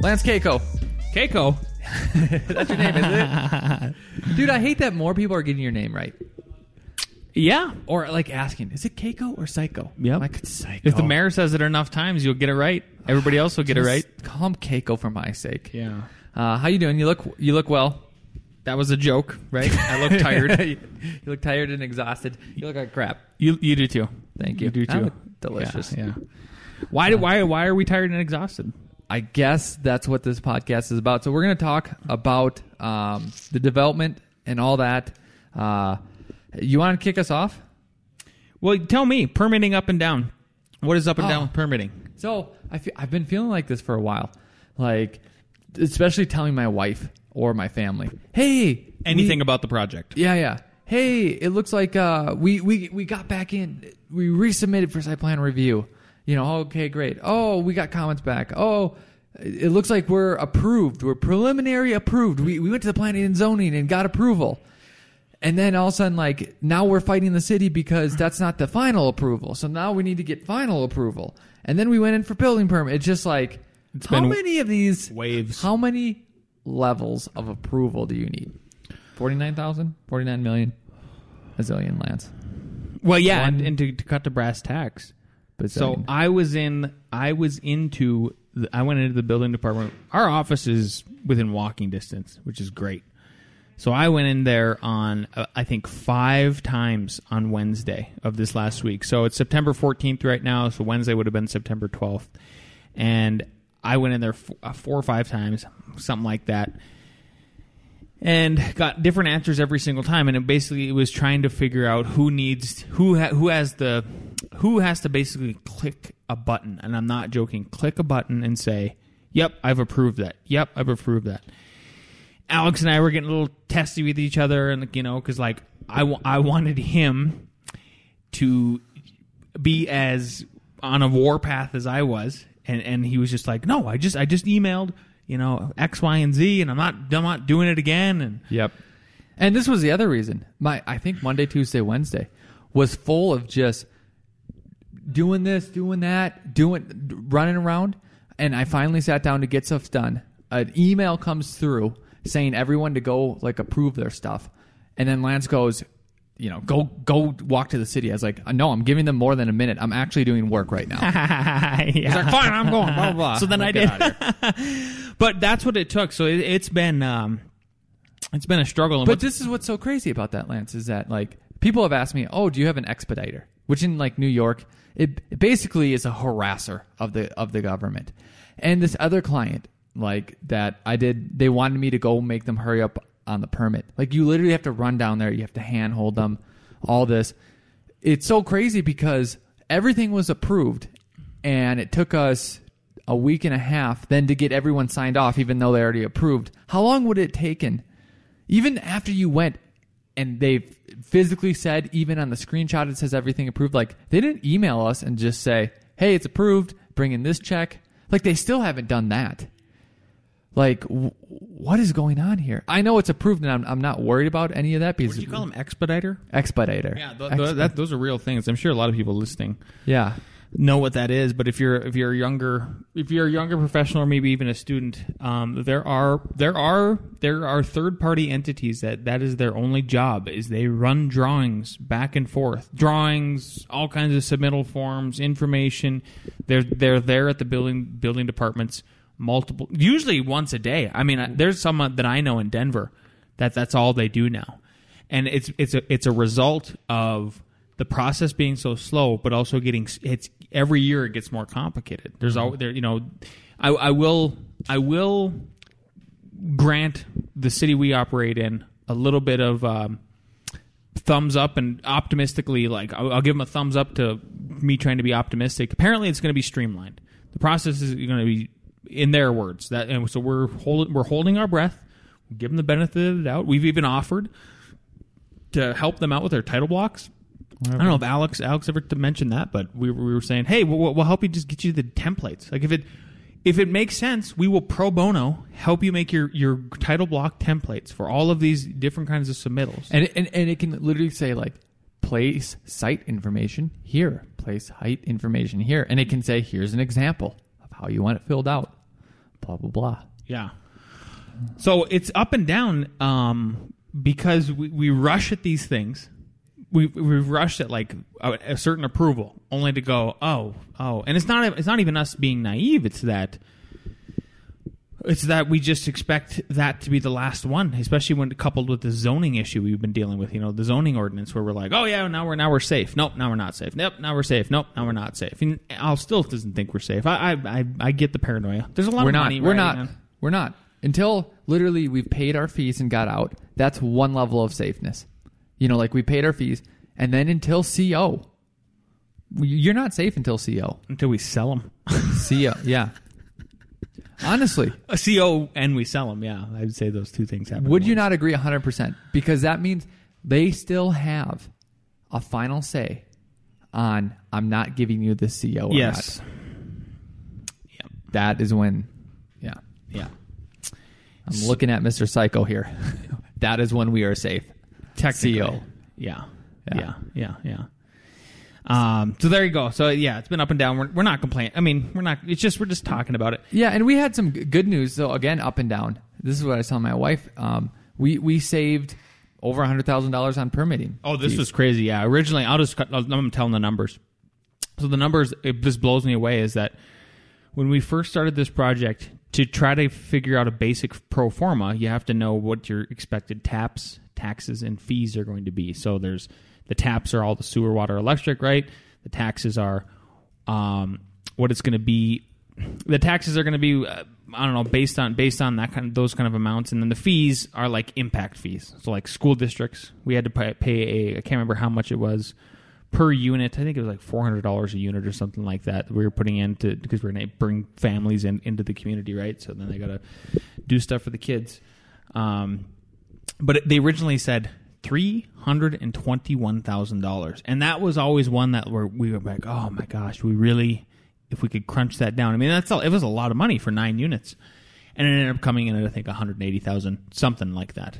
Lance Keiko. Keiko. That's your name, isn't it? Dude, I hate that more people are getting your name right. Yeah. Or like asking, is it Keiko or Psycho? Yep. Like it's Psycho. If the mayor says it enough times, you'll get it right. Everybody else will get it right. Call him Keiko for my sake. Yeah. Uh, how you doing? You look you look well. That was a joke, right? I look tired. you look tired and exhausted. You look like crap. you you do too. Thank you. You do too. delicious. Yeah. yeah. Why do why why are we tired and exhausted? I guess that's what this podcast is about. So we're going to talk about um, the development and all that. Uh, you want to kick us off? Well, tell me, permitting up and down. What is up and Oh. down with permitting? So I fe- I've been feeling like this for a while, like especially telling my wife or my family, "Hey, Anything we- about the project? Yeah, yeah. Hey, it looks like uh, we we we got back in. We resubmitted for site plan review. You know, okay, great. Oh, we got comments back. Oh, it looks like we're approved. We're preliminary approved. We we went to the planning and zoning and got approval. And then all of a sudden, like now we're fighting the city because that's not the final approval. So now we need to get final approval. And then we went in for building permit. It's just like how many of these waves. How many levels of approval do you need? 49,000? 49 million? A zillion Lance. Well, yeah, One- and, and to, to cut to brass tacks. But So I was in. I was into. The, I went into the building department. Our office is within walking distance, which is great. So I went in there on uh, I think five times on Wednesday of this last week. So it's September 14th right now. So Wednesday would have been September 12th, and I went in there f- uh, four or five times, something like that and got different answers every single time. And it basically it was trying to figure out who needs who ha- who has the who has to basically click a button. And I'm not joking. Click a button and say yep I've approved that. Yep I've approved that. Alex and I were getting a little testy with each other and like, you know cuz like I I wanted him to be as on a war path as I was, and and he was just like, no, I just I just emailed you know X, Y, and Z, and I'm not I'm not doing it again, and Yep. And this was the other reason. My I think Monday, Tuesday, Wednesday was full of just doing this, doing that, doing running around. And I finally sat down to get stuff done. An email comes through saying everyone to go like approve their stuff. And then Lance goes, you know, go go walk to the city. I was like, no, I'm giving them more than a minute. I'm actually doing work right now. He's like, fine, I'm going. Blah blah. blah. So then I Like, did. but that's what it took. So it, it's been um, it's been a struggle. And But what's- this is what's so crazy about that, Lance, is that like people have asked me, "Oh, do you have an expediter?" Which in like New York, it, it basically is a harasser of the of the government. And this other client, like that, I did. They wanted me to go make them hurry up on the permit. Like you literally have to run down there. You have to handhold them. All this. It's so crazy because everything was approved, and it took us a week and a half then to get everyone signed off, even though they already approved. How long would it taken? even after you went and they physically said even on the screenshot it says everything approved like they didn't email us and just say hey it's approved bring in this check like they still haven't done that like w- what is going on here i know it's approved and i'm, I'm not worried about any of that because what do you call them? Expediter. expediter Yeah, th- Ex- th- that, those are real things. I'm sure a lot of people listening yeah know what that is. But if you're if you're a younger if you're a younger professional or maybe even a student, um, there are there are there are third party entities that that is their only job is they run drawings back and forth, drawings, all kinds of submittal forms, information. They're they're there at the building building departments multiple usually once a day. I mean, there's someone that I know in Denver that that's all they do now, and it's it's a it's a result of the process being so slow, but also getting it's every year it gets more complicated. There's Mm-hmm. always there, you know, I, I will I will grant the city we operate in a little bit of um, thumbs up and optimistically like I'll, I'll give them a thumbs up to me trying to be optimistic. Apparently, it's going to be streamlined. The process is going to be in their words. That and so we're holding we're holding our breath. Give them the benefit of the doubt. We've even offered to help them out with their title blocks. I don't know if Alex Alex ever mentioned that, but we, we were saying, hey, we'll, we'll help you just get you the templates. Like if it if it makes sense, we will pro bono help you make your your title block templates for all of these different kinds of submittals. And, and and it can literally say like place site information here, place height information here, and it can say here's an example of how you want it filled out. Blah blah blah. Yeah. So it's up and down um, because we, we rush at these things. We we rush at like a, a certain approval, only to go oh oh, and it's not it's not even us being naive. It's that it's that we just expect that to be the last one, especially when coupled with the zoning issue we've been dealing with. You know, the zoning ordinance where we're like, oh yeah, now we're now we're safe. Nope, now we're not safe. Nope, now we're safe. Nope, now we're not safe. And Al still doesn't think we're safe. I I I, I get the paranoia. There's a lot we're of not. money. We're not. on- We're not until literally we've paid our fees and got out. That's one level of safeness. You know, like we paid our fees, and then until CO, you're not safe until CO. until we sell them. CO, yeah. Honestly, A CO and we sell them. Yeah, I would say those two things happen. would you not agree 100%? Because that means they still have a final say on I'm not giving you the CO or Yes. Yeah. That is when, yeah. Yeah. I'm looking at Mr. Psycho here. that is when we are safe. Technically. CO. Yeah. Yeah. Yeah. Yeah. Yeah. Um, so there you go. So yeah, it's been up and down. We're, we're not complaining. I mean, we're not. It's just we're just talking about it. Yeah, and we had some g- good news. So again, up and down. This is what I was telling my wife. Um, we we saved over hundred thousand dollars on permitting. Oh, this fees. was crazy. Yeah. Originally, I'll just cut, I'm telling the numbers. So the numbers it just blows me away is that when we first started this project to try to figure out a basic pro forma, you have to know what your expected taps, taxes, and fees are going to be. So there's the taps are all the sewer, water, electric, right? The taxes are um, what it's going to be. The taxes are going to be uh, I don't know based on based on that kind of those kind of amounts, and then the fees are like impact fees. So like school districts, we had to pay, pay a I can't remember how much it was per unit. I think it was like four hundred dollars a unit or something like that. We were putting into because we're going to bring families in into the community, right? So then they got to do stuff for the kids. Um, but they originally said three hundred and twenty-one thousand dollars, and that was always one that where we were like, oh my gosh, we really, if we could crunch that down. I mean, that's all, it was a lot of money for nine units, and it ended up coming in at I think one hundred eighty thousand, something like that.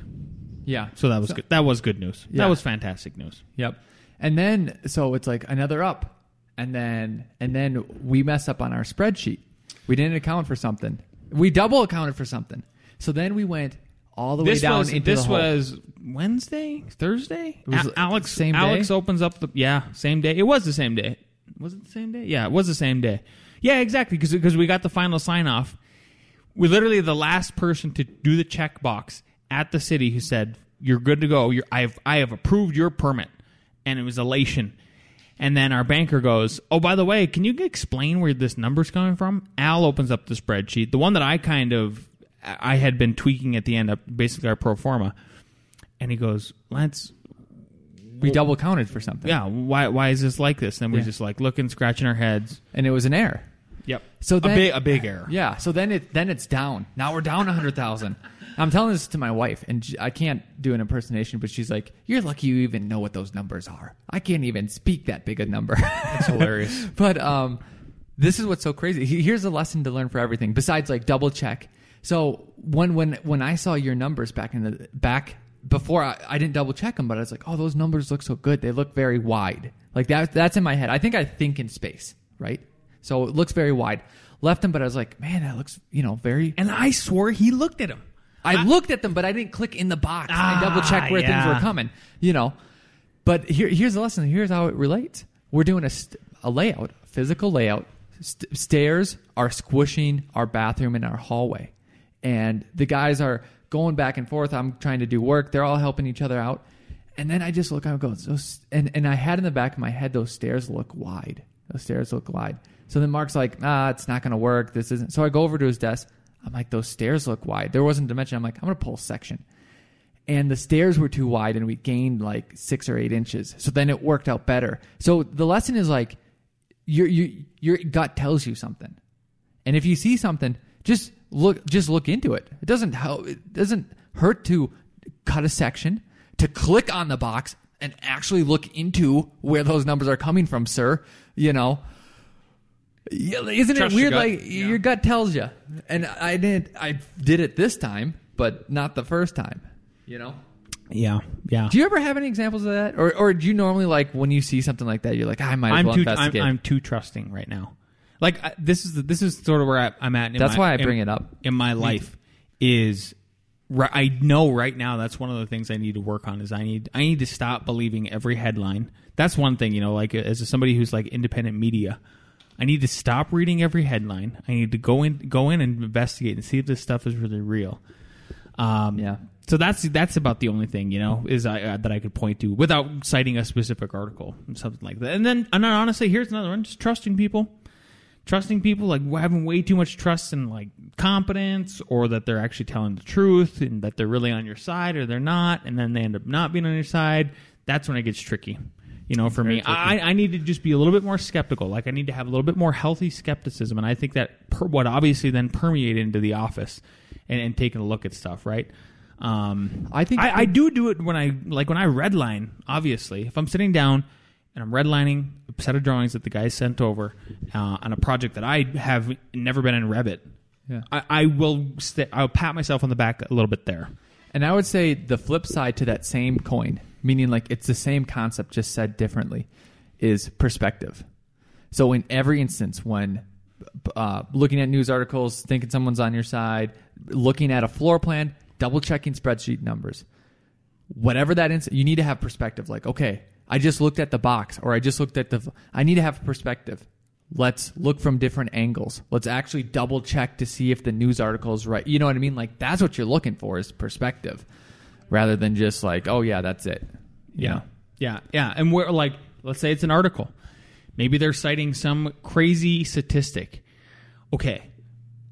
yeah. So that was good. That was good news. Yeah. That was fantastic news. Yep. And then so it's like another up, and then and then we mess up on our spreadsheet. We didn't account for something. We double accounted for something. So then we went all the this way down was into this the hole. was Wednesday, Thursday. It was A- Alex same day? Alex opens up the yeah same day. It was the same day. Was it the same day? Yeah, it was the same day. Yeah, exactly because because we got the final sign off. We literally the last person to do the check box at the city who said you're good to go. You're, I've I have approved your permit, and it was elation. And then our banker goes, "Oh, by the way, can you explain where this number's coming from?" Al opens up the spreadsheet, the one that I kind of I had been tweaking at the end of basically our pro forma, and he goes, "Lance, we double counted for something. yeah, why why is this like this?" And we're Yeah. just like looking, scratching our heads. And it was an error. Yep. So a big a big error. Yeah. So then it then it's down. Now we're down a hundred thousand. I'm telling this to my wife, and she, I can't do an impersonation, but she's like, "You're lucky you even know what those numbers are. I can't even speak that big a number." That's hilarious. but um, this is what's so crazy. Here's a lesson to learn for everything. Besides, like double check. So when when when I saw your numbers back in the back before, I, I didn't double check them, but I was like, "Oh, those numbers look so good. They look very wide." Like that. That's in my head. I think I think in space, right? So it looks very wide. Left them, but I was like, "Man, that looks you know very." And I swore he looked at him. I looked at them, but I didn't click in the box and Ah, double check where things were coming. You know, but here, here's the lesson. Here's how it relates. We're doing a, st- a layout, physical layout. St- stairs are squishing our bathroom and our hallway, and the guys are going back and forth. I'm trying to do work. They're all helping each other out, and then I just look. I go, those, and and I had in the back of my head those stairs look wide. Those stairs look wide. So then Mark's like, ah, it's not going to work. This isn't. So I go over to his desk. I'm like, those stairs look wide. There wasn't a dimension. I'm like, I'm going to pull a section. And the stairs were too wide and we gained like six or eight inches. So then it worked out better. So the lesson is like, your, your, your gut tells you something. And if you see something, just look just look into it. It doesn't help. It doesn't hurt to cut a section, to click on the box and actually look into where those numbers are coming from, sir. You know. Yeah, isn't Trust it weird? gut. Like Yeah. your gut tells you, and I didn't. I did it this time, but not the first time. You know. Yeah, yeah. Do you ever have any examples of that, or or do you normally like when you see something like that, you're like, I might as I'm well too I'm, investigate. I'm too trusting right now. Like I, this is the, this is sort of where I, I'm at. In That's my- why I in- bring it up. in my life. Is ri- I know right now that's one of the things I need to work on. Is I need I need to stop believing every headline. That's one thing you know. Like as somebody who's like independent media, I need to stop reading every headline. I need to go in go in and investigate and see if this stuff is really real. Um, Yeah. So that's that's about the only thing you know is I, uh, that I could point to without citing a specific article and something like that. And then and then honestly, here's another one: just trusting people, trusting people, like having way too much trust in like competence or that they're actually telling the truth and that they're really on your side or they're not, and then they end up not being on your side. That's when it gets tricky. You know, for me, I, I need to just be a little bit more skeptical. Like I need to have a little bit more healthy skepticism, and I think that per, what obviously then permeated into the office and, and taking a look at stuff, right? Um, I think- I, I do do it when I like when I redline. Obviously, if I'm sitting down and I'm redlining a set of drawings that the guy sent over uh, on a project that I have never been in Revit, Yeah. I, I will st- I'll pat myself on the back a little bit there. And I would say the flip side to that same coin, meaning like it's the same concept just said differently, is perspective. So in every instance, when uh, looking at news articles, thinking someone's on your side, looking at a floor plan, double checking spreadsheet numbers, whatever that is, you need to have perspective. Like, okay, I just looked at the box, or I just looked at the. I need to have perspective. Let's look from different angles. Let's actually double check to see if the news article is right. You know what I mean? Like that's what you're looking for is perspective, rather than just like, oh yeah, that's it. You know? Yeah, yeah. And we're like, let's say it's an article. Maybe they're citing some crazy statistic. Okay,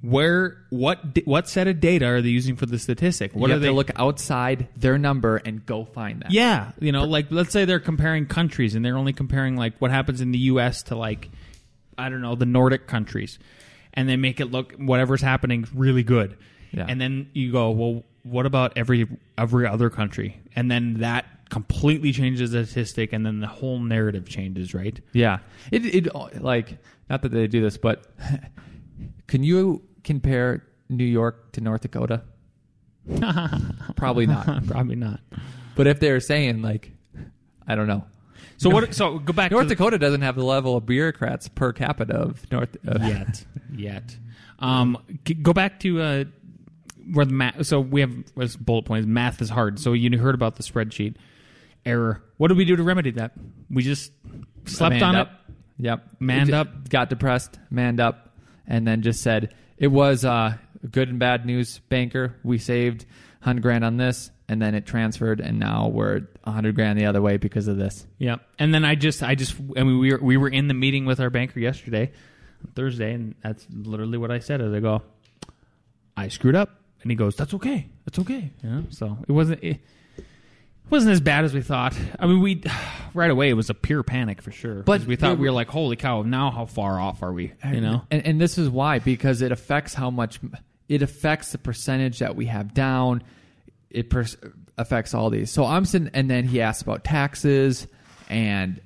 where what what set of data are they using for the statistic? What you are they look outside their number and go find that. Yeah, you know, like let's say they're comparing countries and they're only comparing like what happens in the U.S. to like I don't know the Nordic countries, and they make it look whatever's happening really good. Yeah. And then you go, well, what about every every other country? And then that completely changes the statistic, and then the whole narrative changes, right? Yeah. It it like not that they do this, but can you compare New York to North Dakota? Probably not. Probably not. But if they're saying like, I don't know, So what? So go back North to Dakota doesn't have the level of bureaucrats per capita of North. Uh, yet, yet. Um, g- go back to uh, where the math. So we have bullet points. math is hard. So you heard about the spreadsheet error. What did we do to remedy that? We just slept manned on up. it. Yep. Manned up. Got depressed, manned up, and then just said it was uh, good and bad news banker. We saved hundred grand on this, and then it transferred, and now we're hundred grand the other way because of this. Yeah, and then I just, I just, I mean, we were we were in the meeting with our banker yesterday, Thursday, and that's literally what I said. As I go, I screwed up, and he goes, "That's okay, that's okay." Know, so it wasn't. It wasn't as bad as we thought. I mean, we right away it was a pure panic for sure. But we thought we were like, "Holy cow!" Now how far off are we? You know? and, and this is why because it affects how much it affects the percentage that we have down. It per- affects all these. So I'm sitting, and then he asked about taxes, and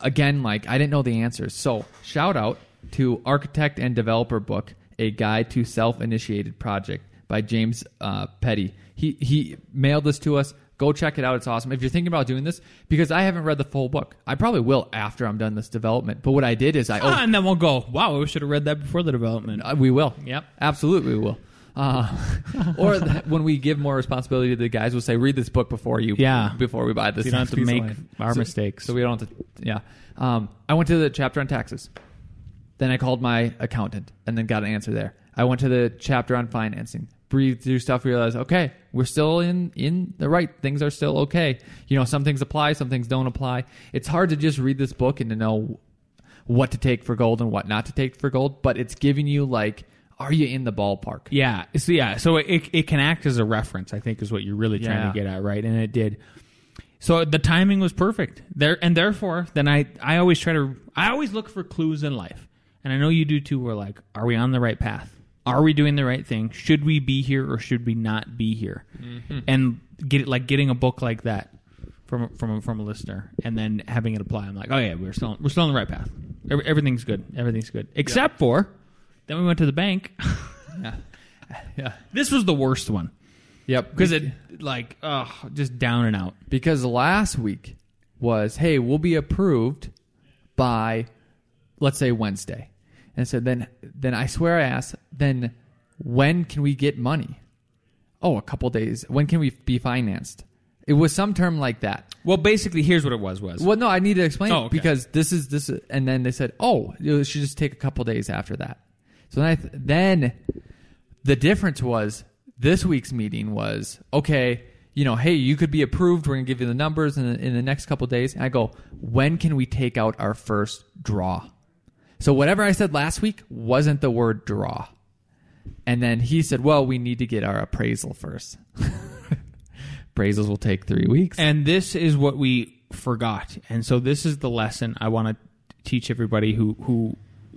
again, like I didn't know the answers. So shout out to Architect and Developer Book, a guide to self-initiated project by James uh, Petty. He he mailed this to us. Go check it out. It's awesome. If you're thinking about doing this, because I haven't read the full book, I probably will after I'm done this development. But what I did is I Ah, and then we'll go. Wow, we should have read that before the development. uh, we will. Yep. Absolutely, we will. Uh, or th- when we give more responsibility to the guys, we'll say, read this book before you, Yeah. before we buy this. You don't have to make our So- mistakes. So we don't have to. Yeah. Um, I went to the chapter on taxes. Then I called my accountant and then got an answer there. I went to the chapter on financing. Breathed through stuff. realize okay, we're still in in the right. Things are still okay. You know, some things apply, some things don't apply. It's hard to just read this book and to know what to take for gold and what not to take for gold. But it's giving you like, are you in the ballpark? Yeah, so yeah, so it it can act as a reference. I think is what you're really trying Yeah. to get at, right? And it did. So the timing was perfect there, and therefore, then I I always try to I always look for clues in life, and I know you do too. We're like, are we on the right path? Are we doing the right thing? Should we be here or should we not be here? Mm-hmm. And get like getting a book like that from from a, from a listener, and then having it apply. I'm like, oh yeah, we're still we're still on the right path. Every, everything's good. Everything's good, except for then we went to the bank. Yeah. Yeah. this was the worst one Yep. because it like oh just down and out. because last week was hey we'll be approved by let's say wednesday and so then then i swear i asked then when can we get money? Oh a couple days. When can we be financed? It was some term like that. Well, basically, here's what it was: was. Well no i need to explain Oh, okay. because this is this is, and then they said oh it should just take a couple days after that. So then, I th- then the difference was this week's meeting was okay you know hey you could be approved. We're going to give you the numbers in the, in the next couple days. And i go when can we take out our first draw so whatever i said last week wasn't the word draw and then he said well we need to get our appraisal first appraisals will take three weeks And this is what we forgot. And so this is the lesson I want to teach everybody who who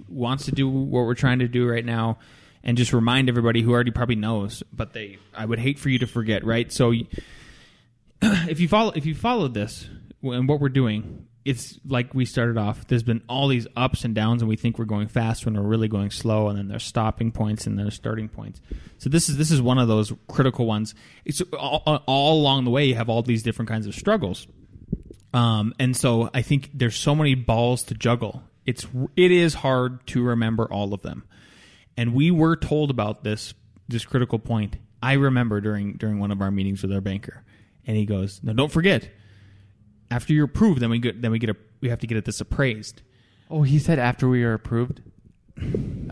wants to do what we're trying to do right now and just remind everybody who already probably knows, but they I would hate for you to forget, right? So if you follow if you followed this and what we're doing, it's like we started off. There's been all these ups and downs, and we think we're going fast when we're really going slow, and then there's stopping points and there's starting points. So this is this is one of those critical ones. It's all, all along the way you have all these different kinds of struggles, um, and so I think there's so many balls to juggle. It's it is hard to remember all of them, and we were told about this this critical point. I remember during during one of our meetings with our banker, and he goes, "No, don't forget." After you're approved, then we get then we get a we have to get this appraised. oh he said after we are approved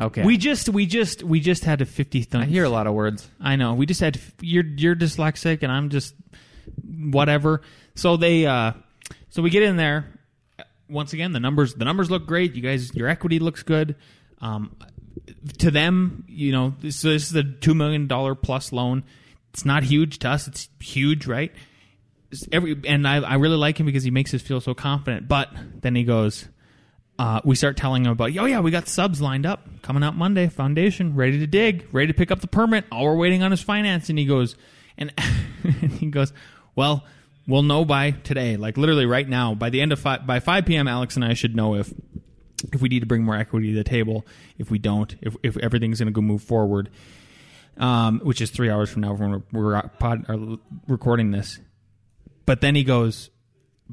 okay We just we just we just had a fifty. i hear a lot of words I know. We just had you're you're dyslexic and I'm just whatever. So they uh so we get in there. Once again, the numbers the numbers look great. You guys your equity looks good. Um to them, you know, this, this is a 2 million dollar plus loan. It's not huge to us. It's huge, right? Every and I, I really like him because he makes us feel so confident. But then he goes, uh, we start telling him about, oh yeah, we got subs lined up coming out Monday, foundation ready to dig, ready to pick up the permit. All we're waiting on is finance. And he goes, and he goes, well, we'll know by today, like literally right now, by the end of five, by 5 p.m. Alex and I should know if if we need to bring more equity to the table, if we don't, if if everything's going to go move forward, um, which is three hours from now when we're, we're pod, are recording this. But then he goes,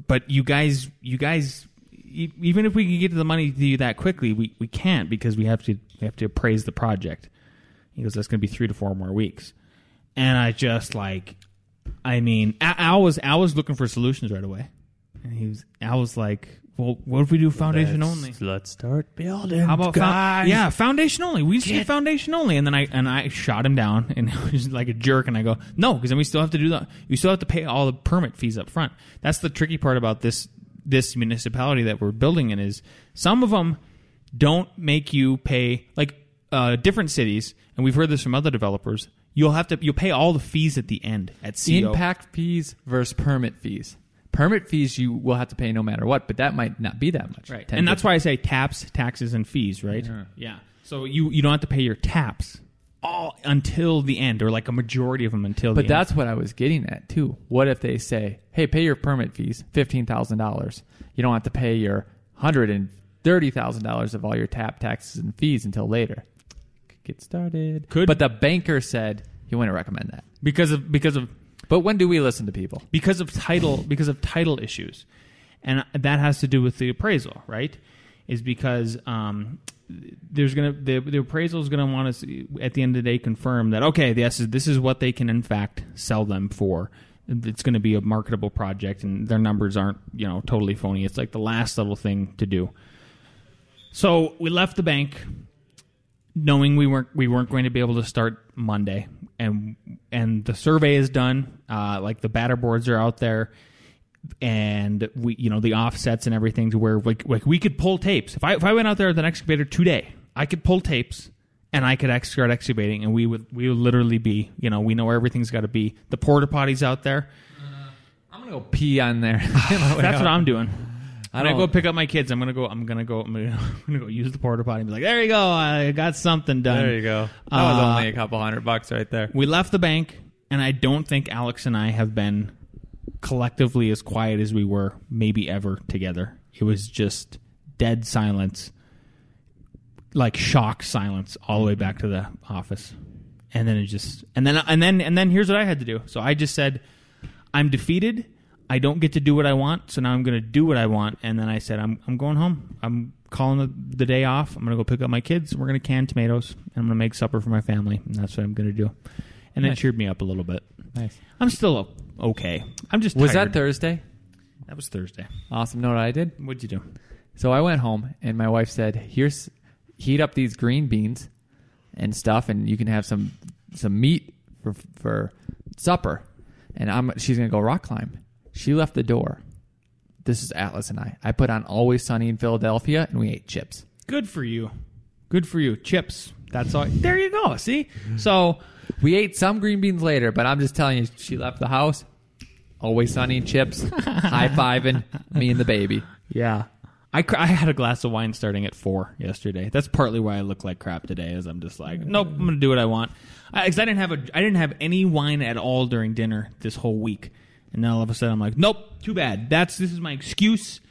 but you guys, you guys, even if we can get the money to you that quickly, we, we can't because we have to we have to appraise the project. He goes, that's going to be three to four more weeks, and I just like, I mean, Al was Al was looking for solutions right away, and he was Al was like, well, what if we do foundation only? Let's start building. How about found- guys? yeah, foundation only? We just do foundation only, and then I and I shot him down, and he was like a jerk. And I go, no, because then we still have to do that. You still have to pay all the permit fees up front. That's the tricky part about this this municipality that we're building in is some of them don't make you pay like uh, different cities, and we've heard this from other developers. You'll have to you'll pay all the fees at the end at CO. Impact fees versus permit fees. Permit fees you will have to pay no matter what, but that might not be that much. Right. 10, And that's why I say taps, taxes, and fees, right? Yeah. So you, you don't have to pay your taps all until the end, or like a majority of them until But the that's what I was getting at too. What if they say, "Hey, pay your permit fees, fifteen thousand dollars. You don't have to pay your hundred and thirty thousand dollars of all your tap taxes and fees until later." Get started. Could- but the banker said he wouldn't recommend that. because of because of But when do we listen to people? because of title because of title issues, and that has to do with the appraisal, right? Is because um, there's gonna the, the appraisal is gonna want to at the end of the day confirm that okay, yes, this is what they can in fact sell them for. It's going to be a marketable project, and their numbers aren't you know totally phony. It's like the last little thing to do. So we left the bank knowing we weren't we weren't going to be able to start Monday, and and the survey is done. Uh, like the batter boards are out there, and we you know the offsets and everything to where like like we could pull tapes. If I if I went out there with an excavator today, I could pull tapes. And I could ex- start excavating, and we would we would literally be, you know, we know where everything's got to be. The porta potties out there. I'm gonna go pee on there. That's what I'm doing. I When I don't go pick up my kids, I'm gonna go. I'm gonna go. I'm gonna, I'm gonna go use the porta potty and be like, "There you go, I got something done." There you go. That was Uh, only a couple hundred bucks right there. We left the bank, and I don't think Alex and I have been collectively as quiet as we were maybe ever together. It was just dead silence, like shock silence, all the way back to the office. And then it just, and then, and then, and then here's what I had to do. So I just said, I'm defeated. I don't get to do what I want, so now I'm going to do what I want. And then I said, I'm, I'm going home. I'm calling the, the day off. I'm going to go pick up my kids. We're going to can tomatoes, and I'm going to make supper for my family. And that's what I'm going to do. And Nice. it cheered me up a little bit. Nice. I'm still okay. I'm just Was tired. that Thursday? That was Thursday. Awesome. Know what I did? What'd you do? So I went home and my wife said, "Here's heat up these green beans and stuff, and you can have some some meat for for supper." And I'm she's gonna go rock climb. She left the door. This is Atlas and I. I put on Always Sunny in Philadelphia, and we ate chips. Good for you. Good for you. Chips. That's all. There you go. See? So We ate some green beans later, but I'm just telling you, she left the house. Always Sunny and chips, high fiving me and the baby. Yeah. I, cr- I had a glass of wine starting at four yesterday. That's partly why I look like crap today. Is I'm just like, nope, I'm gonna do what I want. I, 'cause I didn't have a, I didn't have any wine at all during dinner this whole week, and now all of a sudden I'm like, nope, too bad. That's this is my excuse.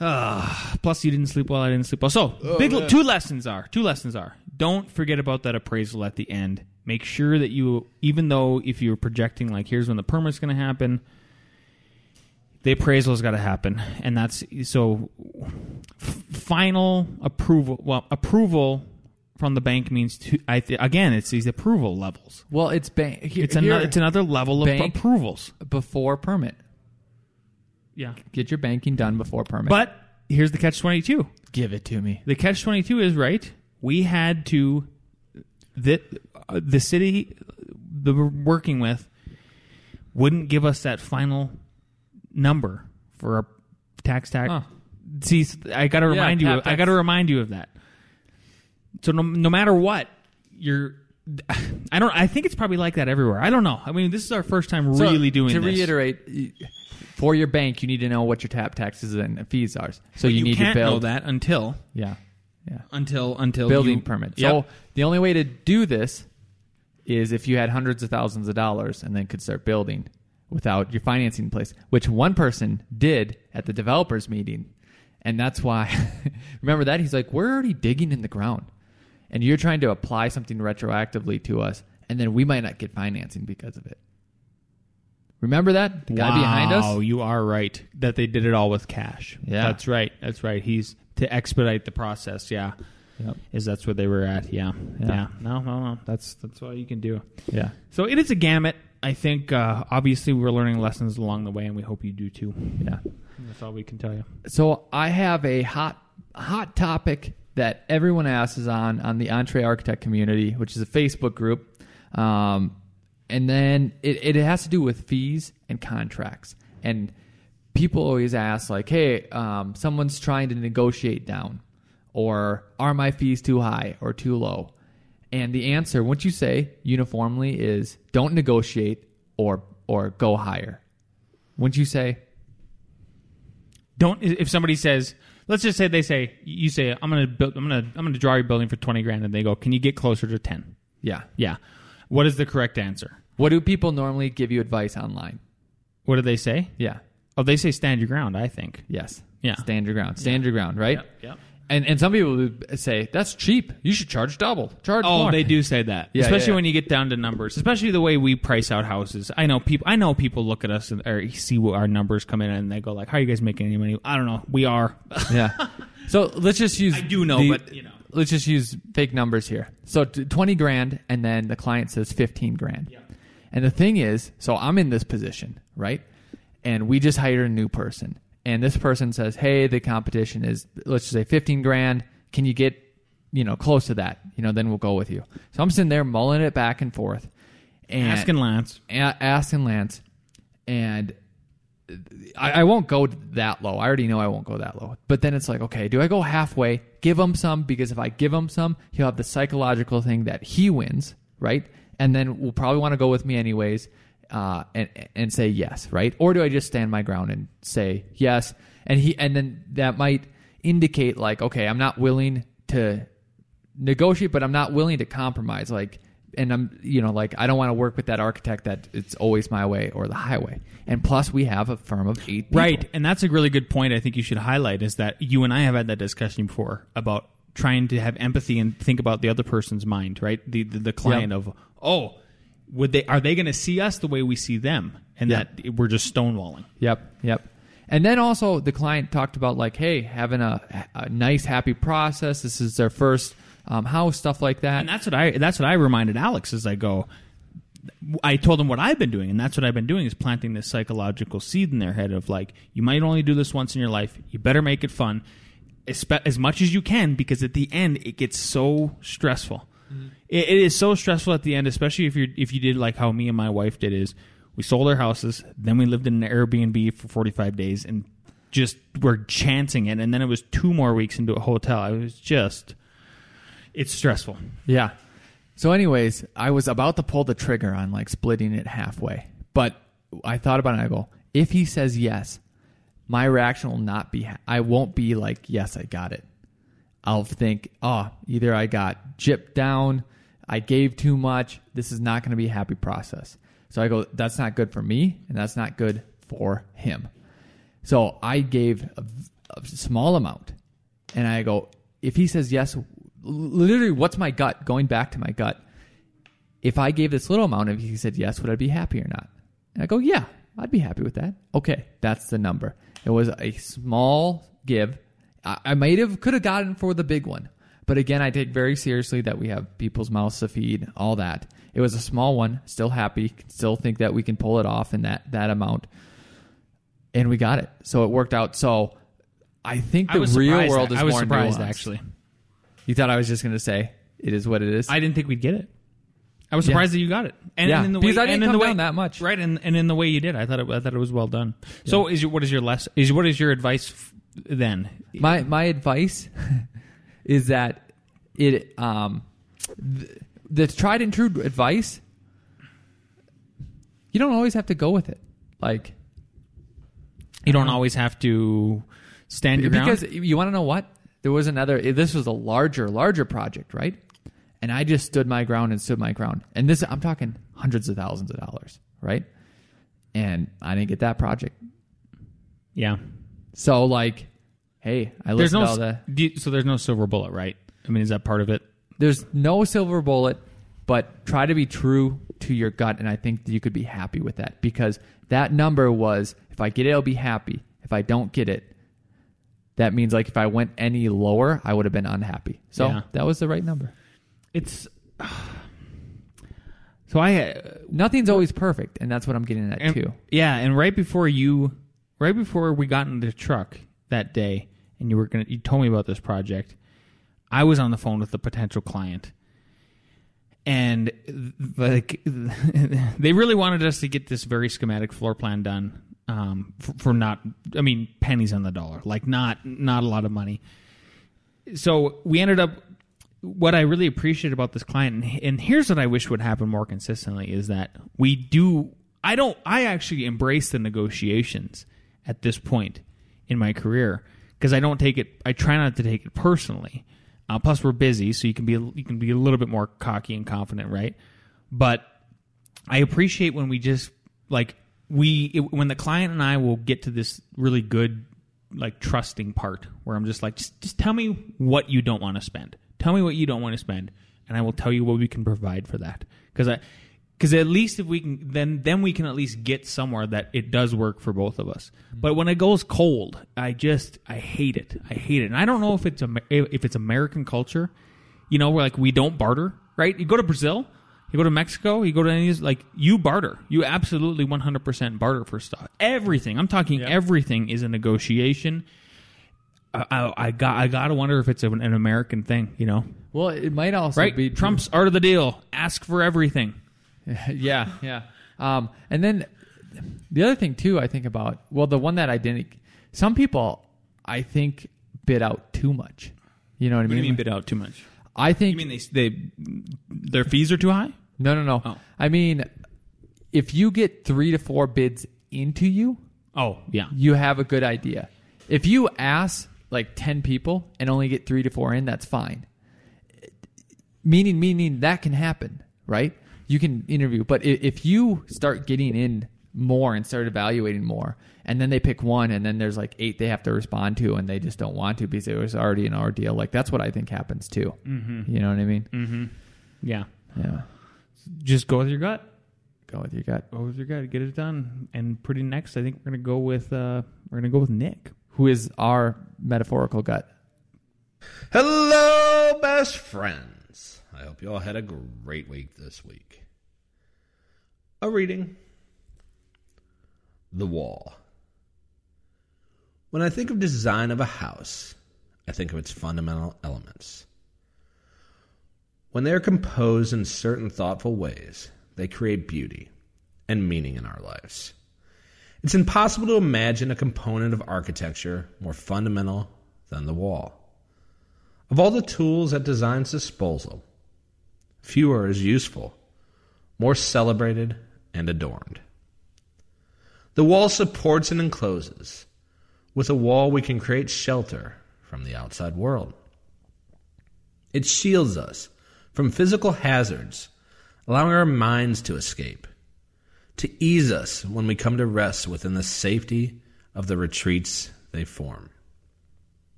Ah, plus you didn't sleep well. I didn't sleep well. So big two lessons are two lessons are don't forget about that appraisal at the end. Make sure that you, even though if you're projecting like here's when the permit's going to happen, the appraisal's got to happen, and that's so. f- Final approval. Well, approval from the bank means to, I th- again, it's these approval levels. Well, it's bank. It's another. It's another level of Bank- approvals. before permit. Yeah, Get your banking done before permit. but here's the catch twenty two. give it to me. The catch twenty two is right. We had to that uh, the city that we're working with wouldn't give us that final number for our tax tax. Huh. See, I got to Yeah, remind you. tap I got to remind you of that. So no, no matter what, you're. I don't. I think it's probably like that everywhere. I don't know. I mean, this is our first time So, really doing this. To this. reiterate, for your bank, you need to know what your tap taxes and fees are. So you, you need to build know that until Yeah, yeah. until until Building you, permit. Yep. So the only way to do this is if you had hundreds of thousands of dollars and then could start building without your financing in place, which one person did at the developers meeting. And that's why, remember that? He's like, we're already digging in the ground. And you're trying to apply something retroactively to us, and then we might not get financing because of it. Remember that? The guy behind us? Oh, you are right that they did it all with cash. Yeah. that's right. That's right. He's to expedite the process. Yeah, Yep. is that's where they were at. Yeah. Yeah. yeah, No, no, no. That's that's all you can do. Yeah. So it is a gamut. I think uh, obviously we're learning lessons along the way, and we hope you do too. Yeah. That's all we can tell you. So I have a hot hot topic that everyone asks on on the EntreArchitect community, which is a Facebook group, um, and then it, it has to do with fees and contracts. And people always ask like, "Hey, um, someone's trying to negotiate down, or are my fees too high or too low?" And the answer, what you say uniformly, is don't negotiate or or go higher. Wouldn't you say? Don't if somebody says, let's just say they say you say I'm gonna build, I'm gonna I'm gonna draw your building for twenty grand, and they go, can you get closer to ten? Yeah. Yeah. What is the correct answer? What do people normally give you advice online? What do they say? Yeah. Oh, they say stand your ground. I think. Yes. Yeah. Stand your ground. Stand your ground, right? Yep, yep. And and some people would say that's cheap. You should charge double. Charge Oh, more. they do say that, Yeah, especially yeah, yeah. when you get down to numbers. Especially the way we price out houses. I know people. I know people look at us and, or see what our numbers come in and they go like, "How are you guys making any money?" I don't know. We are. yeah. So let's just use. I do know, the- but, you know. let's just use fake numbers here. So twenty grand, and then the client says fifteen grand. Yeah. And the thing is, so I'm in this position, right? And we just hired a new person, and this person says, "Hey, the competition is let's just say fifteen grand. Can you get, you know, close to that? You know, then we'll go with you." So I'm sitting there mulling it back and forth, and Asking Lance. a- asking Lance, and I, I won't go that low. I already know I won't go that low. But then it's like, okay, do I go halfway? Give him some because if I give him some, he'll have the psychological thing that he wins, right? And then we'll probably want to go with me anyways, uh, and and say yes, right? Or do I just stand my ground and say yes? and he and then that might indicate like okay i'm not willing to negotiate but i'm not willing to compromise like and i'm you know like i don't want to work with that architect that it's always my way or the highway and plus we have a firm of eight people. Right, and that's a really good point. I think you should highlight is that you and I have had that discussion before about trying to have empathy and think about the other person's mind. Right, the the, the client Yep. of oh, would they are they going to see us the way we see them, and Yeah. that we're just stonewalling. Yep, yep. And then also the client talked about like, hey, having a, a nice, happy process. This is their first um, house, stuff like that. And that's what I that's what I reminded Alex as I go. I told him what I've been doing, and that's what I've been doing is planting this psychological seed in their head of like, you might only do this once in your life. You better make it fun, as much as you can, because at the end it gets so stressful. It, it is so stressful at the end, especially if you if you did like how me and my wife did. Is we sold our houses, then we lived in an Airbnb for forty five days, and just were chancing it, and then it was two more weeks into a hotel. I was just, it's stressful. Yeah. So, anyways, I was about to pull the trigger on like splitting it halfway, but I thought about it. I go, if he says yes, my reaction will not be. I won't be like, yes, I got it. I'll think, oh, either I got gypped down, I gave too much. This is not going to be a happy process. So I go, that's not good for me, and that's not good for him. So I gave a, a small amount, and I go, if he says yes, literally, what's my gut? Going back to my gut, if I gave this little amount, if he said yes, would I be happy or not? And I go, yeah, I'd be happy with that. Okay, that's the number. It was a small give. I, I might have could have gotten for the big one, but again, I take very seriously that we have people's mouths to feed, all that. It was a small one. Still happy. Still think that we can pull it off in that that amount, and we got it. So it worked out. So I think the I real world is I was more surprised nuanced. actually. You thought I was just going to say it is what it is. I didn't think we'd get it. I was surprised that you got it, and Yeah, in the because way, I didn't and in come the way, down that much. right? And, and in the way you did, I thought it, I thought it was well done. So, is your, what is your less? Is what is your advice then? my my advice is that it um th- the tried and true advice you don't always have to go with it. Like You don't always have to stand your because ground. you want to know what? There was another this was a larger larger project right? And i just stood my ground and stood my ground. And this i'm talking hundreds of thousands of dollars right? And i didn't get that project. Yeah, so like hey i there's listened no to all the you- so there's no silver bullet, right? I mean, is that part of it? there's no silver bullet, but try to be true to your gut, and I think you could be happy with that because that number was if I get it, I'll be happy. If I don't get it, that means like if I went any lower, I would have been unhappy. So Yeah. that was the right number. It's so I uh, Nothing's always perfect, and that's what I'm getting at and- too. Yeah, and right before you, right before we got in the truck that day, and you were gonna, you told me about this project. I was on the phone with the potential client, and like they really wanted us to get this very schematic floor plan done um, for, for not, I mean, pennies on the dollar, like not not a lot of money. So we ended up. What I really appreciate about this client, and here's what I wish would happen more consistently, is that we do. I don't. I actually embrace the negotiations at this point in my career because I don't take it. I try not to take it personally. Uh, plus, we're busy, so you can be you can be a little bit more cocky and confident, right? But I appreciate when we just like we it, when the client and I will get to this really good like trusting part where I'm just like just, just tell me what you don't want to spend. Tell me what you don't want to spend and I will tell you what we can provide for that. Cuz I cuz at least if we can then then we can at least get somewhere that it does work for both of us. Mm-hmm. But when it goes cold, I just I hate it. I hate it. And I don't know if it's if it's American culture you know, where like we don't barter, right? You go to Brazil, you go to Mexico, you go to any like you barter. You absolutely 100% barter for stuff. Everything. I'm talking everything is a negotiation. I, I, I got I got to wonder if it's an, an American thing, you know. Well, it might also Right? be Trump's art of the deal. Ask for everything. yeah, yeah. Um, and then the other thing too, I think about well, the one that I didn't. Some people, I think, bid out too much. You know what I mean? bid out too much? I think You mean they they their fees are too high? no, no, no. Oh. I mean, if you get three to four bids into you, Oh, yeah. you have a good idea. If you ask like ten people and only get three to four in, that's fine. Meaning, meaning that can happen, right? You can interview, but if you start getting in more and start evaluating more, and then they pick one, and then there's like eight they have to respond to, and they just don't want to because it was already an ordeal. Like that's what I think happens too. Mm-hmm. You know what I mean? Mm-hmm. Yeah. Yeah. Just go with your gut. Go with your gut. Go with your gut. Get it done. And pretty next, I think we're gonna go with uh, we're gonna go with Nick. Who is our metaphorical gut? Hello, best friends. I hope you all had a great week this week. A reading The Wall. When I think of design of a house, I think of its fundamental elements. When they are composed in certain thoughtful ways, they create beauty and meaning in our lives. It's impossible to imagine a component of architecture more fundamental than the wall. Of all the tools at design's disposal, few are as useful, more celebrated, and adorned. The wall supports and encloses. With a wall, we can create shelter from the outside world. It shields us from physical hazards, allowing our minds to escape, to ease us when we come to rest within the safety of the retreats they form.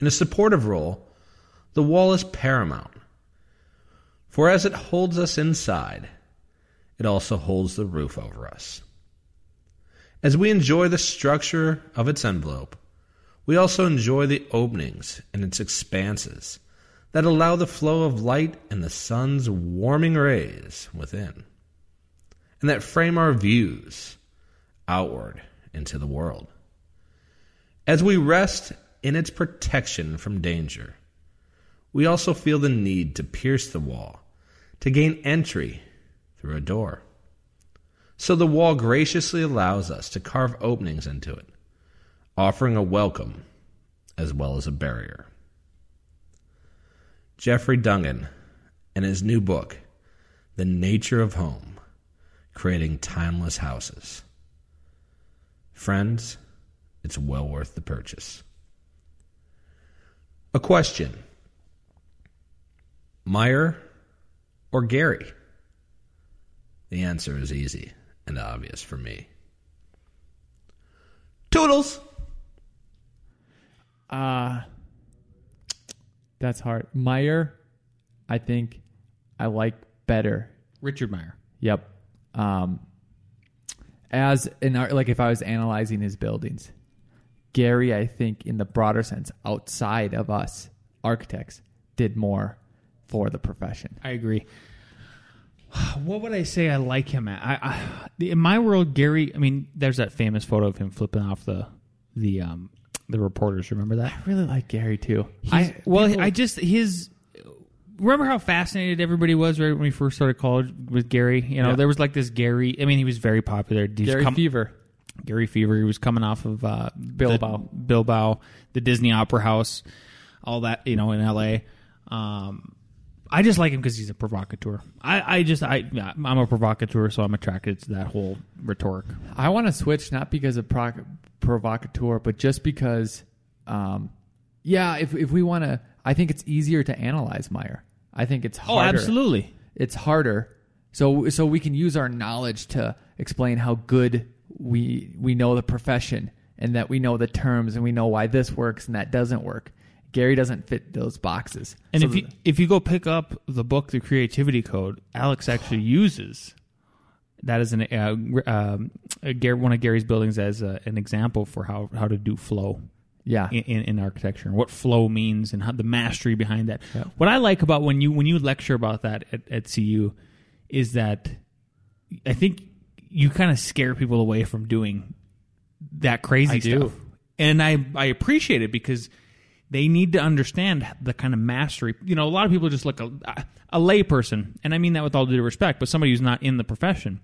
In a supportive role, the wall is paramount. For as it holds us inside, it also holds the roof over us. As we enjoy the structure of its envelope, we also enjoy the openings in its expanses that allow the flow of light and the sun's warming rays within, and that frame our views outward into the world. As we rest in its protection from danger, we also feel the need to pierce the wall to gain entry through a door. So the wall graciously allows us to carve openings into it, offering a welcome as well as a barrier. Jeffrey Dungan, in his new book, The Nature of Home Creating Timeless Houses. Friends, it's well worth the purchase. A question Meier or Gehry? The answer is easy and obvious for me. Toodles! Uh that's hard. Meier, I think I like better. Richard Meier. Yep. Um as in our, like if I was analyzing his buildings, Gehry, I think in the broader sense, outside of us architects, did more for the profession. I agree. What would I say I like him at? I, I in my world, Gehry. I mean, there's that famous photo of him flipping off the the um the reporters. Remember that? I really like Gehry too. I well, people- I just his. Remember how fascinated everybody was right when we first started college with Gehry? You know, Yeah. there was like this Gehry. I mean, he was very popular. He's Gehry come- Fever. Gehry Fever. He was coming off of uh, Bilbao. the, Bilbao, the Disney Opera House, all that you know in L.A. Um, I just like him because he's a provocateur. I, I just I I'm a provocateur, so I'm attracted to that whole rhetoric. I want to switch not because of proc- provocateur, but just because, um, yeah, if if we want to, I think it's easier to analyze Meier. I think it's Oh, harder. absolutely. It's harder, so so we can use our knowledge to explain how good we we know the profession and that we know the terms and we know why this works and that doesn't work. Gehry doesn't fit those boxes. And So if you if you go pick up the book, The Creativity Code, Alex actually uses that as an uh, um, a Gehry, one of Gehry's buildings as a, an example for how how to do flow. yeah, in, in, in architecture and what flow means and how the mastery behind that. Yeah. What I like about when you when you lecture about that at, at CU is that I think you kind of scare people away from doing that crazy I do. stuff. And I I appreciate it because they need to understand the kind of mastery. You know, a lot of people just look a, a lay person, and I mean that with all due respect, but somebody who's not in the profession.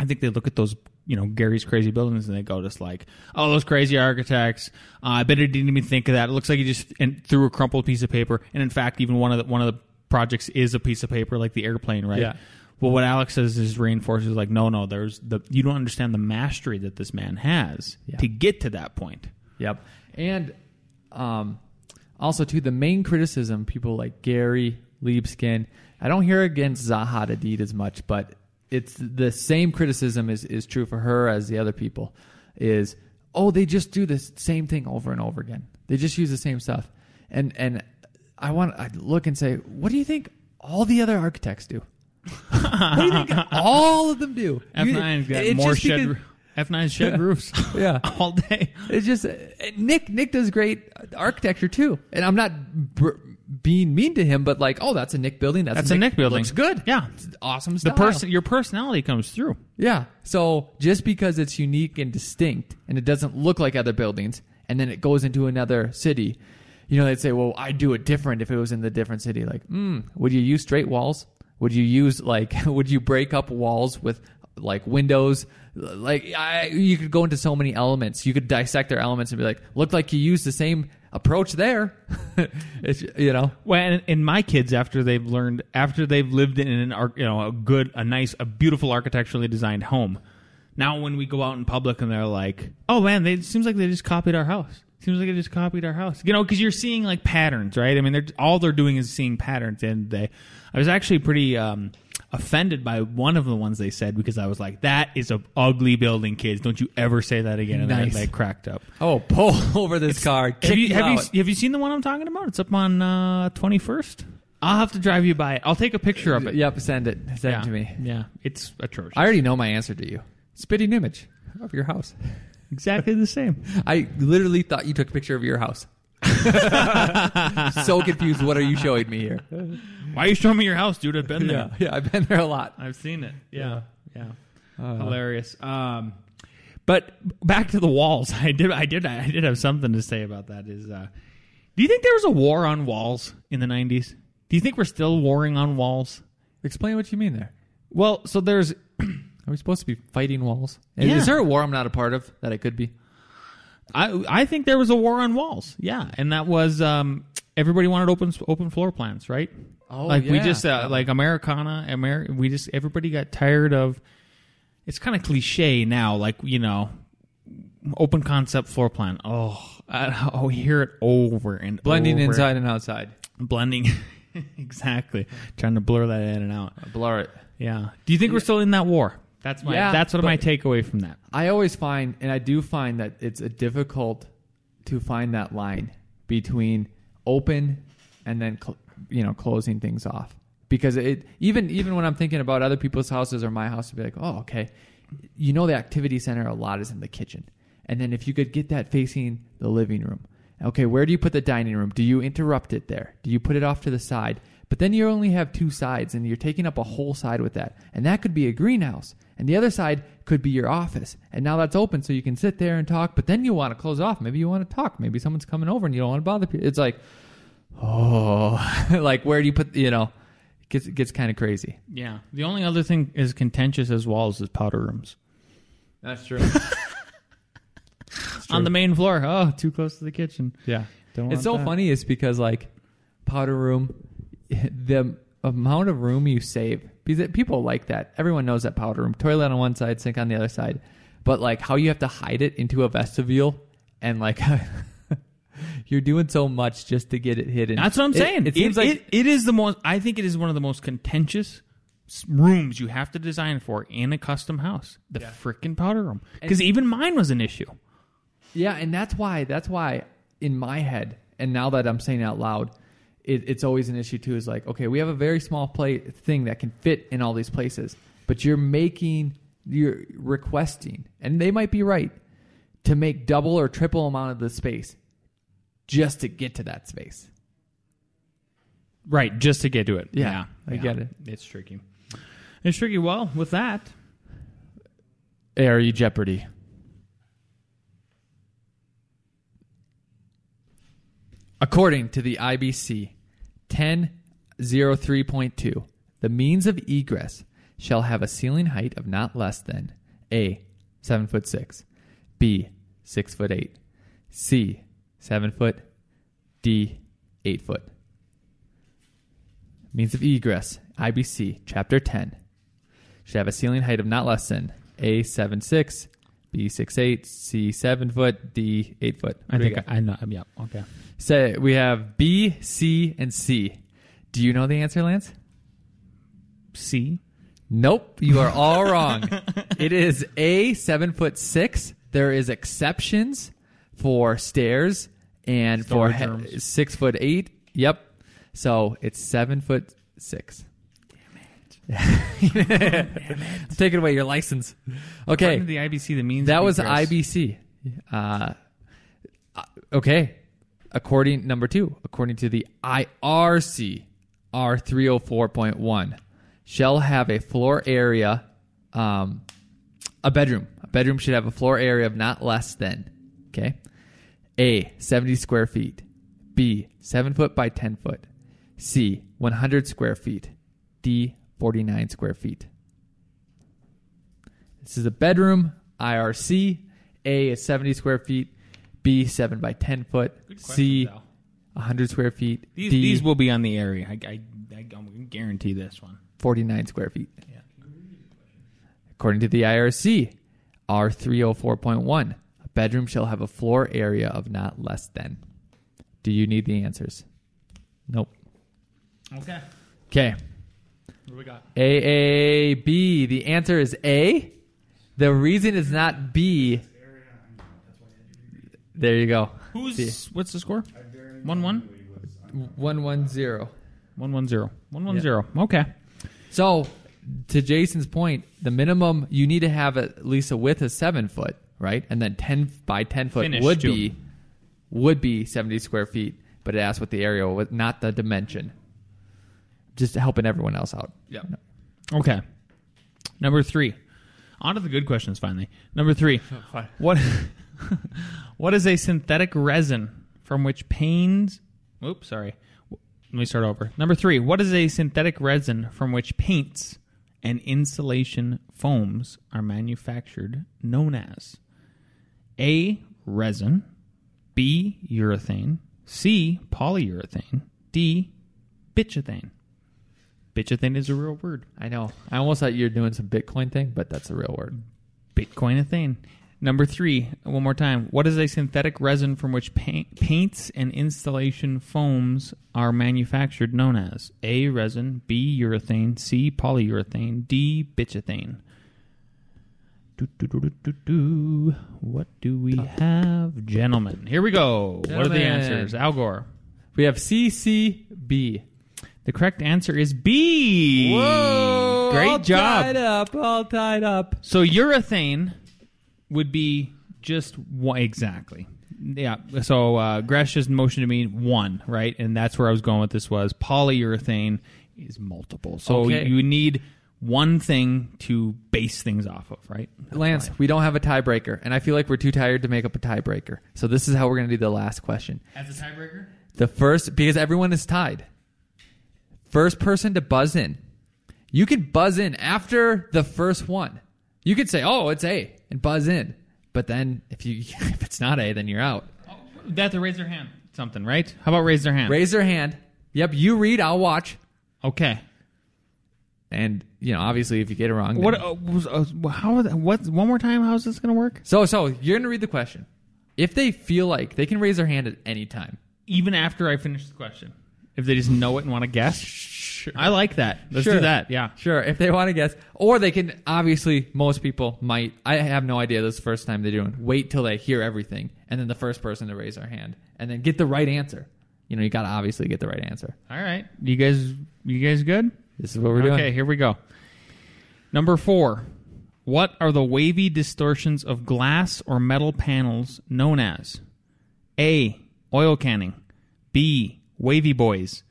I think they look at those, you know, Gehry's crazy buildings and they go just like, oh, those crazy architects. Uh, I bet he didn't even think of that. It looks like he just threw a crumpled piece of paper. And in fact, even one of the one of the projects is a piece of paper like the airplane, right? Yeah. Well, what Alex says is reinforces like, no, no, there's the you don't understand the mastery that this man has Yeah. to get to that point. Yep. And um, also, too, the main criticism people like Gehry Libeskind, I don't hear against Zaha Hadid as much, but it's the same criticism is, is true for her as the other people. Is oh, they just do the same thing over and over again. They just use the same stuff, and and I want I look and say, what do you think all the other architects do? what do you think all of them do? F You- nine's got it's more shed. because- F 9s shed roofs. Yeah. all day. It's just uh, Nick. Nick does great architecture too, and I'm not br- being mean to him, but like, oh, that's a Nick building. That's, That's a Nick building. Looks good. Yeah. It's awesome The person, your personality comes through. Yeah. So just because it's unique and distinct, and it doesn't look like other buildings, and then it goes into another city, you know, they'd say, well, I'd do it different if it was in the different city. Like, hmm, would you use straight walls? Would you use like, would you break up walls with like windows? Like, I, you could go into so many elements. You could dissect their elements and be like, look like you used the same approach there. it's, you know, Well, and, and my kids, after they've learned, after they've lived in an, you know, a good, a nice, a beautiful architecturally designed home, now when we go out in public and they're like, "Oh man, they it seems like they just copied our house." Seems like they just copied our house, you know, because you're seeing like patterns, right? I mean, they're all they're doing is seeing patterns. And they, I was actually pretty um, offended by one of the ones they said because I was like, "That is a ugly building, kids. Don't you ever say that again." And Nice. they, they cracked up. oh, pull over this car. Have you, have, you, have you seen the one I'm talking about? It's up on uh, 21st. I'll have to drive you by it. I'll take a picture of it. Yep, send it. Send yeah. it to me. Yeah, it's atrocious. I already know my answer to you. Spitting image of your house. exactly the same. I literally thought you took a picture of your house. so confused. What are you showing me here? Why are you showing me your house, dude? I've been there. Yeah, yeah, I've been there a lot. I've seen it. Yeah, yeah, Uh, hilarious. Um, but back to the walls. I did, I did, I did have something to say about that. Is uh, do you think there was a war on walls in the '90s? Do you think we're still warring on walls? Explain what you mean there. Well, so there's Are we supposed to be fighting walls? Is- Yeah. Is there a war I'm not a part of that I could be? I I think there was a war on walls. Yeah, and that was um, everybody wanted open open floor plans, right? Oh, like we yeah. just uh, like Americana, Amer- we just everybody got tired of. It's kind of cliche now, like you know, open concept floor plan. Oh, I, oh, hear it over and Blending over. inside and outside. blending. exactly, trying to blur that in and out. Blur it. Yeah. Do you think we're still in that war? That's my. Yeah, that's what my takeaway from that. I always find, and I do find that it's a difficult to find that line between open and then cl- you know closing things off because it even even when I'm thinking about other people's houses or my house, to be like, oh, okay, you know, the activity center a lot is in the kitchen, and then if you could get that facing the living room, okay, where do you put the dining room? Do you interrupt it there? Do you put it off to the side? But then you only have two sides, and you're taking up a whole side with that, and that could be a greenhouse, and the other side could be your office, and now that's open, so you can sit there and talk. But then you want to close off. Maybe you want to talk. Maybe someone's coming over, and you don't want to bother people. It's like, oh, like where do you put? You know, it gets it gets kind of crazy. Yeah. The only other thing as contentious as walls is powder rooms. That's true. On the main floor. Oh, too close to the kitchen. yeah, Don't it's want so that. funny. Is because like powder room, the amount of room you save because people like that. Everyone knows that powder room, toilet on one side, sink on the other side, but like how you have to hide it into a vestibule and like. You're doing so much just to get it hidden. That's what I'm saying. It, seems like it, it is the most. I think it is one of the most contentious rooms you have to design for in a custom house. The frickin' powder room. Because even mine was an issue. Yeah, and that's why that's why in my head, and now that I'm saying it out loud, it, it's always an issue too. Is like, okay, we have a very small plate thing that can fit in all these places, but you're making, you're requesting, and they might be right to make double or triple amount of the space just to get to that space. Right, just to get to it. Yeah, I get it. It's tricky. It's tricky. Well, with that, Hey, are you Jeopardy? According to the IBC 1003.2, the means of egress shall have a ceiling height of not less than A. 7 foot 6, B. 6 foot 8, C. 7 foot, D. 8 foot. Means of egress, IBC, Chapter 10, should have a ceiling height of not less than A. 7 6, B six eight, C seven foot, D eight foot. I think? I, I know. Yeah. Okay. So we have B, C, and C. Do you know the answer, Lance? C. Nope, you are all wrong. It is A, seven foot six. There is exceptions for stairs and for he- six foot eight. Yep. So it's seven foot six. Damn it. I'm taking away your license. Okay. According to the IBC, the means That was egress- IBC. Uh, uh, okay. According number two, according to the IRC R304.1, shall have a floor area, um, a bedroom. A bedroom should have a floor area of not less than, okay, A, 70 square feet, B, 7 foot by 10 foot, C, 100 square feet, D, 49 square feet. This is a bedroom, IRC. A is 70 square feet. B, 7 by 10 foot. C, 100 square feet. These D, these will be on the area. I, I, I guarantee this one. 49 square feet. Yeah. According to the IRC, R304.1, a bedroom shall have a floor area of not less than. Do you need the answers? Nope. Okay. Okay. What do we got? A, A, B. The answer is A. The reason is not B. There you go. Who's what's the score? One one. 110. One one zero. One one zero. Okay. So, to Jason's point, the minimum you need to have at least a width of seven foot, right? And then ten by ten foot Finish, would too. be would be seventy square feet. But it asks what the area was, not the dimension. Just helping everyone else out. Yep. Okay. Number three. On to the good questions finally. Number three. Oh, fine. What what is a synthetic resin from which paints oops, sorry. Let me start over. Number three. What is a synthetic resin from which paints and insulation foams are manufactured known as? A. Resin. B. Urethane. C. Polyurethane. D. Bitchethane. Bitchethane is a real word. I know. I almost thought you were doing some Bitcoin thing, but that's a real word. Bitcoin a thing. Number three, one more time. What is a synthetic resin from which paint, paints and installation foams are manufactured known as? A. Resin. B. Urethane. C. Polyurethane. D. Bitchethane. Do, do, do, do, do, do. What do we have, gentlemen? Here we go. What are the answers? Al Gore. We have CCB. The correct answer is B. Great all job. Tied up. All tied up. So urethane would be just one exactly. Yeah. So uh, Gresh just motioned to me one, right? And that's where I was going with this was polyurethane is multiple. So Okay. you need one thing to base things off of, right? That's Lance, we don't have a tiebreaker, and I feel like we're too tired to make up a tiebreaker. So this is how we're going to do the last question. as a tiebreaker. The first, because everyone is tied. First person to buzz in. You can buzz in after the first one. You could say, "Oh, it's A," and buzz in. But then, if you if it's not A, then you're out. They have to raise their hand. Something, right? How about raise their hand? Raise their hand. Yep, you read. I'll watch. Okay. And you know, obviously, if you get it wrong, What? then- Uh, was, uh, how? What? One more time. How's this going to work? so so you're gonna read the question. If they feel like they can raise their hand at any time. Even after I finish the question, if they just know it and want to guess. Sure. I like that. Let's Sure. do that. Yeah. Sure, if they want to guess, or they can. Obviously, most people might. I have no idea. This is the first time they're doing. Wait till they hear everything, and then the first person to raise their hand, and then get the right answer. You know, you got to obviously get the right answer. All right. You guys. You guys good? This is what we're doing. Okay. Here we go. Number four. What are the wavy distortions of glass or metal panels known as? A. Oil canning. B. Wavy boys.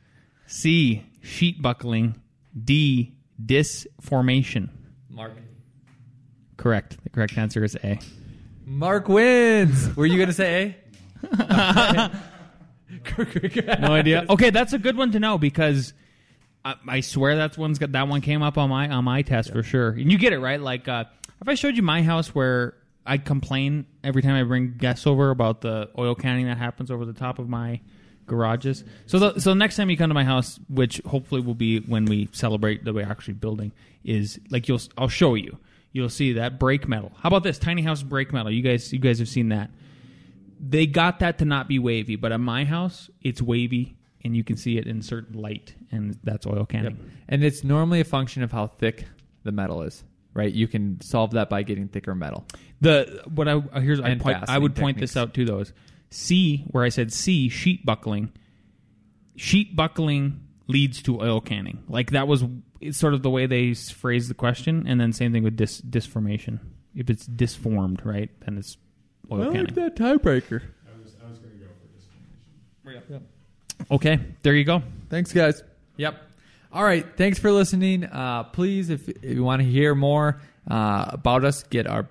C. Sheet buckling. D. Disformation. Mark. Correct. The correct answer is A. Mark wins. Were you gonna say A? No idea. Okay, that's a good one to know because I, I swear that's one's got that one came up on my on my test for sure. And you get it right. Like, uh, have I showed you my house where I complain every time I bring guests over about the oil canning that happens over the top of my garages? So, the, so next time you come to my house, which hopefully will be when we celebrate that we're actually building, is like you'll I'll show you. you'll see that brake metal. How about this tiny house brake metal? You guys, you guys have seen that. They got that to not be wavy, but at my house, it's wavy, and you can see it in certain light, and that's oil canning. And it's normally a function of how thick the metal is, right? You can solve that by getting thicker metal. The what I uh, here's I point I fastening would point this out too though is C where I said C sheet buckling. Sheet buckling leads to oil canning. Like that was it's sort of the way they s- phrased the question, and then same thing with dis disformation. If it's disformed, right, then it's oil canning. I like that tiebreaker. Okay, there you go. Thanks, guys. Yep. All right. Thanks for listening. Uh, please, if, if you want to hear more uh, about us, get our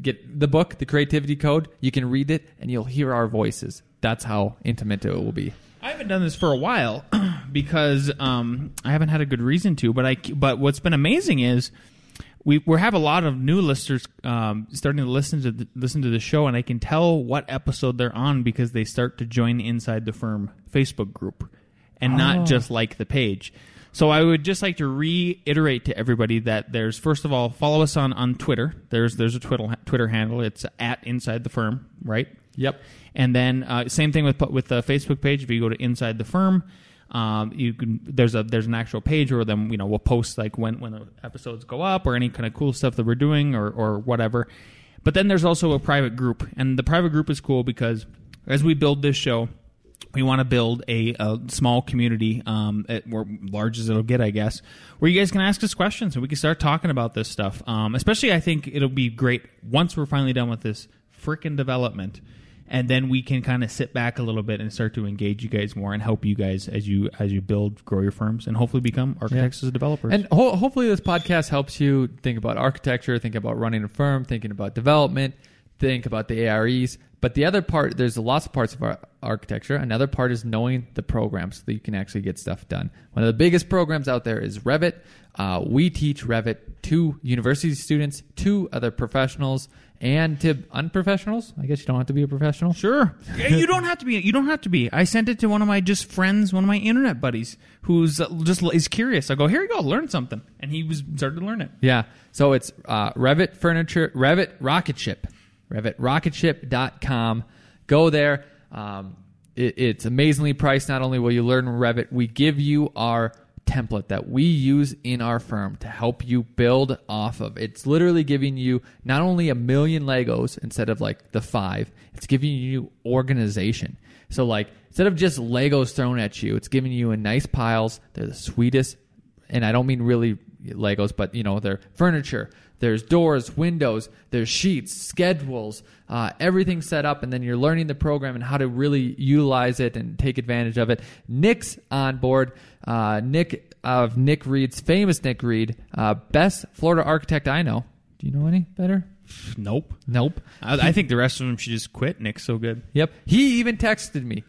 get the book, The Creativity Code. You can read it, and you'll hear our voices. That's how intimate it will be. I haven't done this for a while because um, I haven't had a good reason to. But I but what's been amazing is we we have a lot of new listeners um, starting to listen to the, listen to the show, and I can tell what episode they're on because they start to join inside the firm Facebook group and not just like the page. So I would just like to reiterate to everybody that there's first of all follow us on on Twitter. There's there's a Twitter Twitter handle. It's at Inside the Firm, right? Yep. And then uh, same thing with with the Facebook page. If you go to Inside the Firm, um, you can there's a there's an actual page where then you know we'll post like when when the episodes go up or any kind of cool stuff that we're doing or or whatever. But then there's also a private group, and the private group is cool because as we build this show, we want to build a, a small community, um, at, or large as it'll get, I guess, where you guys can ask us questions and we can start talking about this stuff. Um, especially, I think it'll be great once we're finally done with this frickin' development, and then we can kind of sit back a little bit and start to engage you guys more and help you guys as you as you build, grow your firms, and hopefully become architects as developers. And ho- hopefully, this podcast helps you think about architecture, think about running a firm, thinking about development, think about the AREs. But the other part, there's lots of parts of our architecture. Another part is knowing the programs so that you can actually get stuff done. One of the biggest programs out there is Revit. Uh, we teach Revit to university students, to other professionals, and to unprofessionals. I guess you don't have to be a professional. Sure. You don't have to be. You don't have to be. I sent it to one of my just friends, one of my internet buddies, who's uh, just is curious. I go, here you go, learn something, and he was started to learn it. Yeah. So it's uh, Revit Furniture, Revit Rocket Ship, RevitRocketShip.com. Go there. Um, it, it's amazingly priced. Not only will you learn Revit, we give you our template that we use in our firm to help you build off of. It's literally giving you not only a million Legos instead of like the five, it's giving you organization. So, like, instead of just Legos thrown at you, it's giving you in nice piles. They're the sweetest and I don't mean really Legos, but you know, they're furniture. There's doors, windows, there's sheets, schedules, uh, everything set up, and then you're learning the program and how to really utilize it and take advantage of it. Nick's on board. Uh, Nick of Nick Reed's famous Nick Reed, uh, best Florida architect I know. Do you know any better? Nope. Nope. I, I think the rest of them should just quit. Nick's so good. Yep. He even texted me.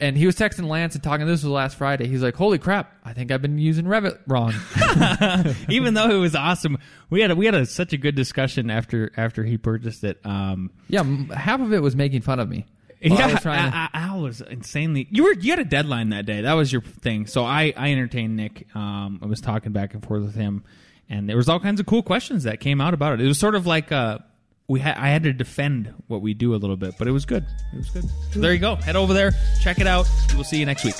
And he was texting Lance and talking. This was last Friday. He's like, "Holy crap! I think I've been using Revit wrong." Even though it was awesome, we had a, we had a, such a good discussion after after he purchased it. Um, Yeah, m- half of it was making fun of me. While I yeah, was trying to- Al- Al was insanely. You were you had a deadline that day. That was your thing. So I I entertained Nick. Um, I was talking back and forth with him, and there was all kinds of cool questions that came out about it. It was sort of like uh we had I had to defend what we do a little bit, but it was good. It was good. So there you go. Head over there, check it out. We'll see you next week.